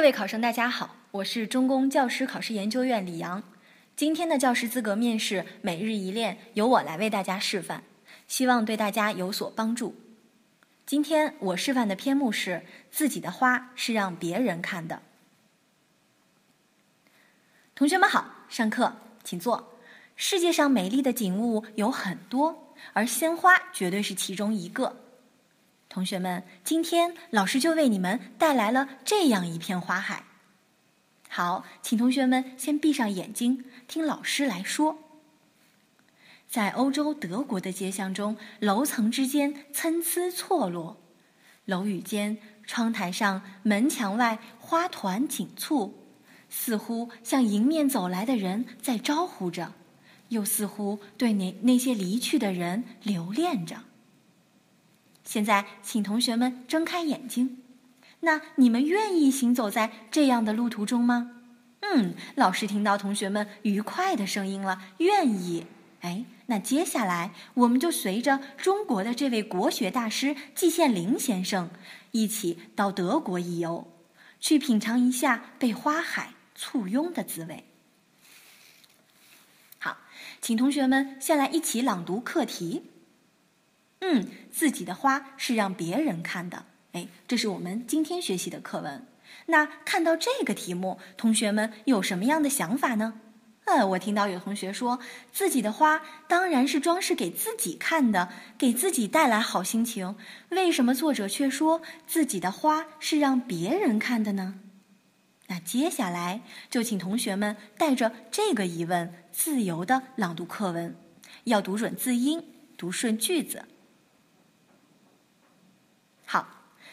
各位考生，大家好，我是中公教师考试研究院李阳。今天的教师资格面试每日一练由我来为大家示范，希望对大家有所帮助。今天我示范的篇目是“自己的花是让别人看的”。同学们好，上课请坐。世界上美丽的景物有很多，而鲜花绝对是其中一个。同学们，今天老师就为你们带来了这样一片花海。好，请同学们先闭上眼睛，听老师来说。在欧洲德国的街巷中，楼层之间参差错落，楼宇间、窗台上、门墙外花团锦簇，似乎向迎面走来的人在招呼着，又似乎对那那些离去的人留恋着。现在，请同学们睁开眼睛。那你们愿意行走在这样的路途中吗？嗯，老师听到同学们愉快的声音了，愿意。哎，那接下来我们就随着中国的这位国学大师季羡林先生，一起到德国一游，去品尝一下被花海簇拥的滋味。好，请同学们先来一起朗读课题。嗯，自己的花是让别人看的。哎，这是我们今天学习的课文。那看到这个题目，同学们有什么样的想法呢？呃，我听到有同学说，自己的花当然是装饰给自己看的，给自己带来好心情。为什么作者却说自己的花是让别人看的呢？那接下来就请同学们带着这个疑问，自由的朗读课文，要读准字音，读顺句子。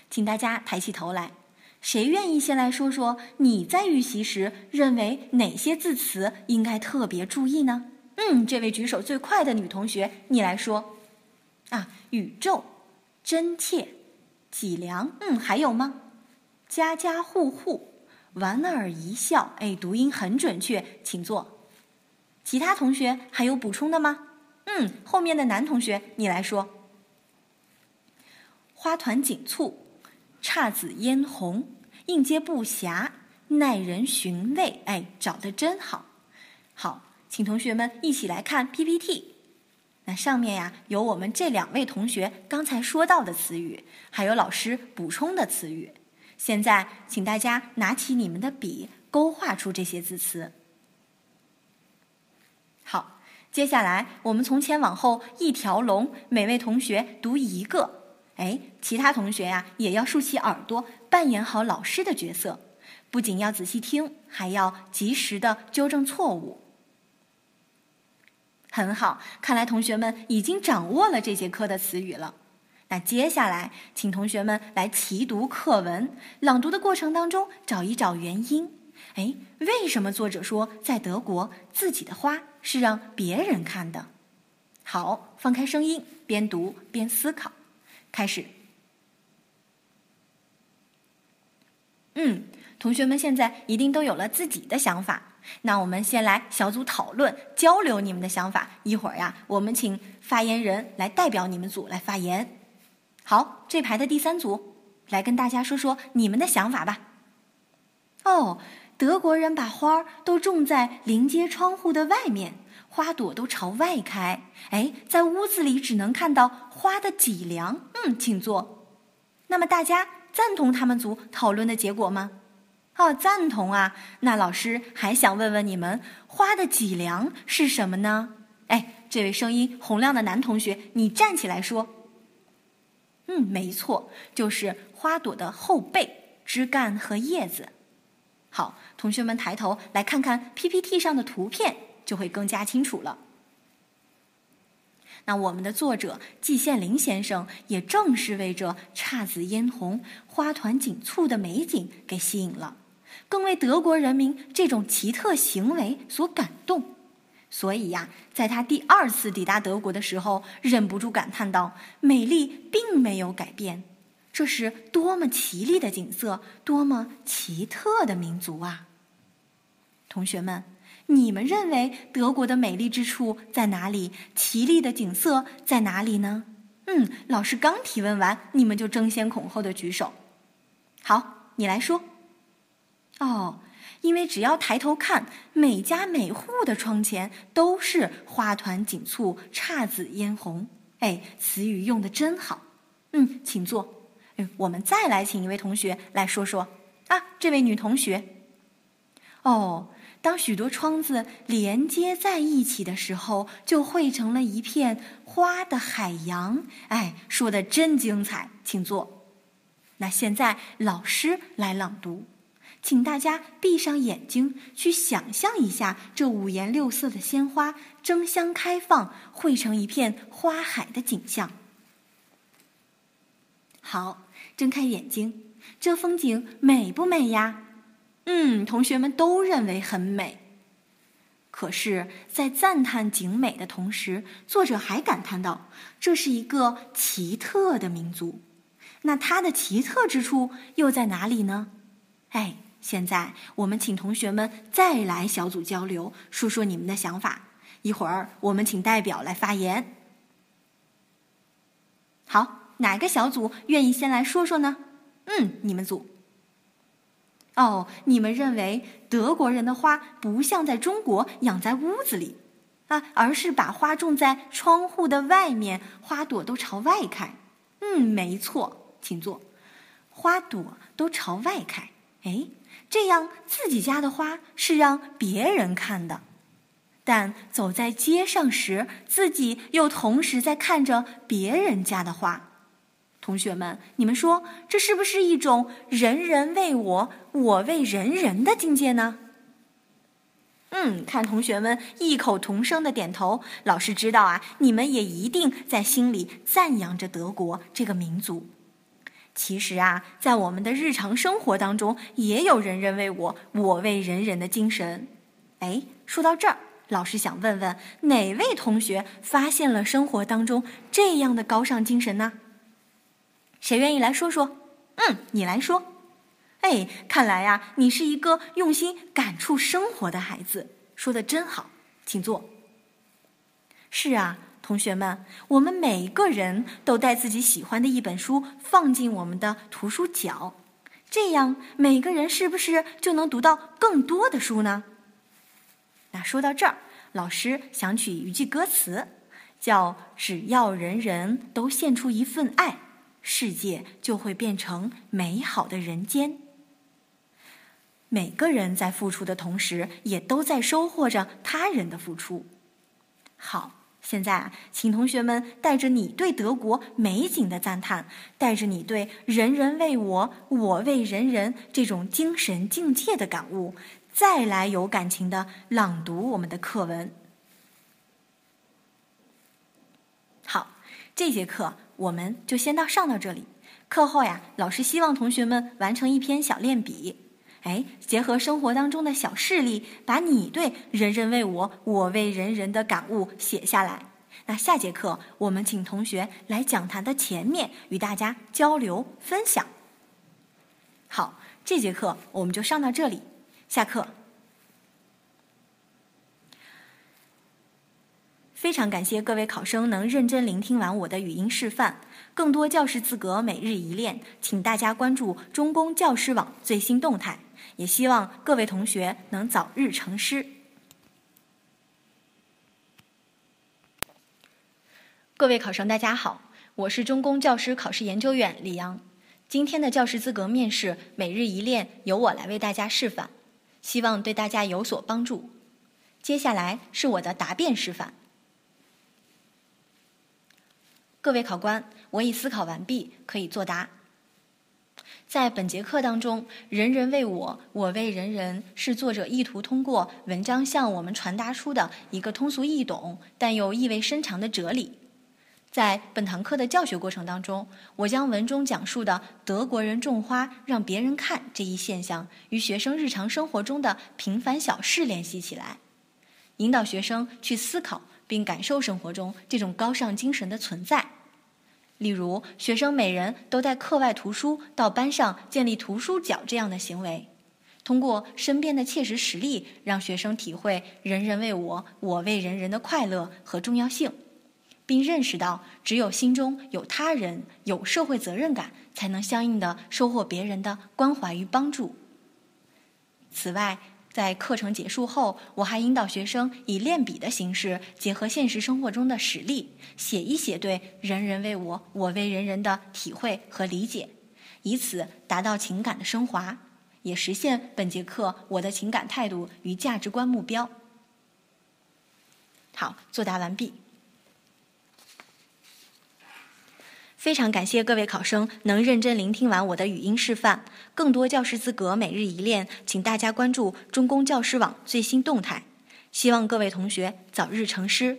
请大家抬起头来，谁愿意先来说说你在预习时认为哪些字词应该特别注意呢？嗯，这位举手最快的女同学，你来说。啊，宇宙，真切，脊梁，嗯，还有吗？家家户户，莞尔一笑，哎，读音很准确，请坐。其他同学还有补充的吗？嗯，后面的男同学，你来说。花团锦簇。姹紫嫣红，应接不暇，耐人寻味。哎，找的真好，好，请同学们一起来看 PPT。那上面呀有我们这两位同学刚才说到的词语，还有老师补充的词语。现在，请大家拿起你们的笔，勾画出这些字词。好，接下来我们从前往后一条龙，每位同学读一个。哎，其他同学呀，也要竖起耳朵，扮演好老师的角色，不仅要仔细听，还要及时的纠正错误。很好，看来同学们已经掌握了这节课的词语了。那接下来，请同学们来齐读课文，朗读的过程当中找一找原因。哎，为什么作者说在德国自己的花是让别人看的？好，放开声音，边读边思考。开始。嗯，同学们现在一定都有了自己的想法。那我们先来小组讨论，交流你们的想法。一会儿呀，我们请发言人来代表你们组来发言。好，这排的第三组，来跟大家说说你们的想法吧。哦，德国人把花儿都种在临街窗户的外面。花朵都朝外开，哎，在屋子里只能看到花的脊梁。嗯，请坐。那么大家赞同他们组讨论的结果吗？哦，赞同啊。那老师还想问问你们，花的脊梁是什么呢？哎，这位声音洪亮的男同学，你站起来说。嗯，没错，就是花朵的后背、枝干和叶子。好，同学们抬头来看看 PPT 上的图片。就会更加清楚了。那我们的作者季羡林先生也正是为这姹紫嫣红、花团锦簇的美景给吸引了，更为德国人民这种奇特行为所感动。所以呀，在他第二次抵达德国的时候，忍不住感叹道：“美丽并没有改变，这是多么奇丽的景色，多么奇特的民族啊！”同学们。你们认为德国的美丽之处在哪里？奇丽的景色在哪里呢？嗯，老师刚提问完，你们就争先恐后的举手。好，你来说。哦，因为只要抬头看，每家每户的窗前都是花团锦簇、姹紫嫣红。哎，词语用的真好。嗯，请坐。哎，我们再来请一位同学来说说。啊，这位女同学。哦，当许多窗子连接在一起的时候，就汇成了一片花的海洋。哎，说的真精彩，请坐。那现在老师来朗读，请大家闭上眼睛，去想象一下这五颜六色的鲜花争相开放，汇成一片花海的景象。好，睁开眼睛，这风景美不美呀？嗯，同学们都认为很美。可是，在赞叹景美的同时，作者还感叹道：“这是一个奇特的民族。”那它的奇特之处又在哪里呢？哎，现在我们请同学们再来小组交流，说说你们的想法。一会儿我们请代表来发言。好，哪个小组愿意先来说说呢？嗯，你们组。哦，你们认为德国人的花不像在中国养在屋子里啊，而是把花种在窗户的外面，花朵都朝外开。嗯，没错，请坐。花朵都朝外开，哎，这样自己家的花是让别人看的，但走在街上时，自己又同时在看着别人家的花。同学们，你们说这是不是一种人人为我，我为人人的境界呢？嗯，看同学们异口同声的点头，老师知道啊，你们也一定在心里赞扬着德国这个民族。其实啊，在我们的日常生活当中，也有人人为我，我为人人的精神。哎，说到这儿，老师想问问哪位同学发现了生活当中这样的高尚精神呢？谁愿意来说说？嗯，你来说。哎，看来呀，你是一个用心感触生活的孩子，说的真好，请坐。是啊，同学们，我们每个人都带自己喜欢的一本书放进我们的图书角，这样每个人是不是就能读到更多的书呢？那说到这儿，老师想起一句歌词，叫“只要人人都献出一份爱”。世界就会变成美好的人间。每个人在付出的同时，也都在收获着他人的付出。好，现在啊，请同学们带着你对德国美景的赞叹，带着你对“人人为我，我为人人”这种精神境界的感悟，再来有感情的朗读我们的课文。好，这节课。我们就先到上到这里。课后呀，老师希望同学们完成一篇小练笔，哎，结合生活当中的小事例，把你对“人人为我，我为人人”的感悟写下来。那下节课我们请同学来讲坛的前面与大家交流分享。好，这节课我们就上到这里，下课。非常感谢各位考生能认真聆听完我的语音示范。更多教师资格每日一练，请大家关注中公教师网最新动态。也希望各位同学能早日成师。各位考生，大家好，我是中公教师考试研究院李阳。今天的教师资格面试每日一练由我来为大家示范，希望对大家有所帮助。接下来是我的答辩示范。各位考官，我已思考完毕，可以作答。在本节课当中，“人人为我，我为人人”是作者意图通过文章向我们传达出的一个通俗易懂但又意味深长的哲理。在本堂课的教学过程当中，我将文中讲述的德国人种花让别人看这一现象与学生日常生活中的平凡小事联系起来，引导学生去思考并感受生活中这种高尚精神的存在。例如，学生每人都带课外图书到班上建立图书角这样的行为，通过身边的切实实例，让学生体会“人人为我，我为人人”的快乐和重要性，并认识到只有心中有他人、有社会责任感，才能相应的收获别人的关怀与帮助。此外，在课程结束后，我还引导学生以练笔的形式，结合现实生活中的实例，写一写对“人人为我，我为人人”的体会和理解，以此达到情感的升华，也实现本节课我的情感态度与价值观目标。好，作答完毕。非常感谢各位考生能认真聆听完我的语音示范。更多教师资格每日一练，请大家关注中公教师网最新动态。希望各位同学早日成师。